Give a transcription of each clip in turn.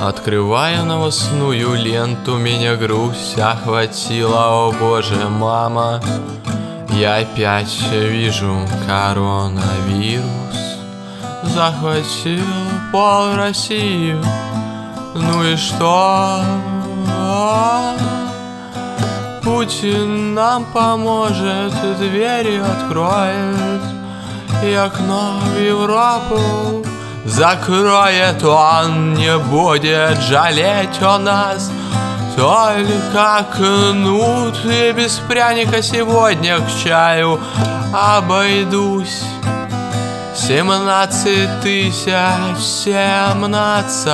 Открывая новостную ленту, меня грусть охватила, о боже, мама Я опять вижу коронавирус. Захватил пол России. Ну и что? Путин нам поможет, двери откроет И окно в Европу закроет Он не будет жалеть о нас. Только кнут и без пряника сегодня к чаю обойдусь. Семнадцать тысяч семнадцать.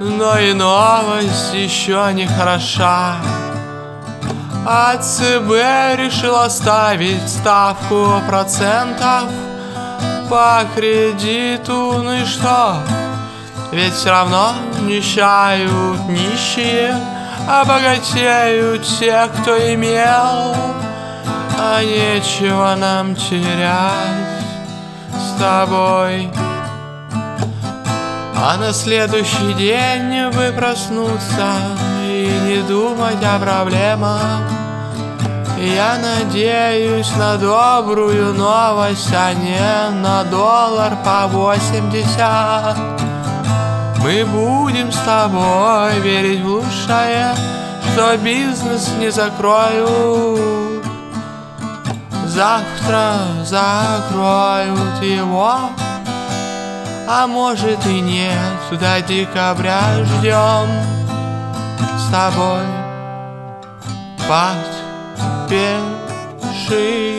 Но и новость еще не хороша. А ЦБ решил оставить ставку процентов по кредиту Ну и что? Ведь все равно нищают нищие А богатеют те, кто имел А нечего нам терять с тобой а на следующий день вы проснуться и не думать о проблемах. Я надеюсь на добрую новость, а не на доллар по 80. Мы будем с тобой верить в лучшее, что бизнес не закроют. Завтра закроют его. А может и нет, до декабря ждем с тобой 别睡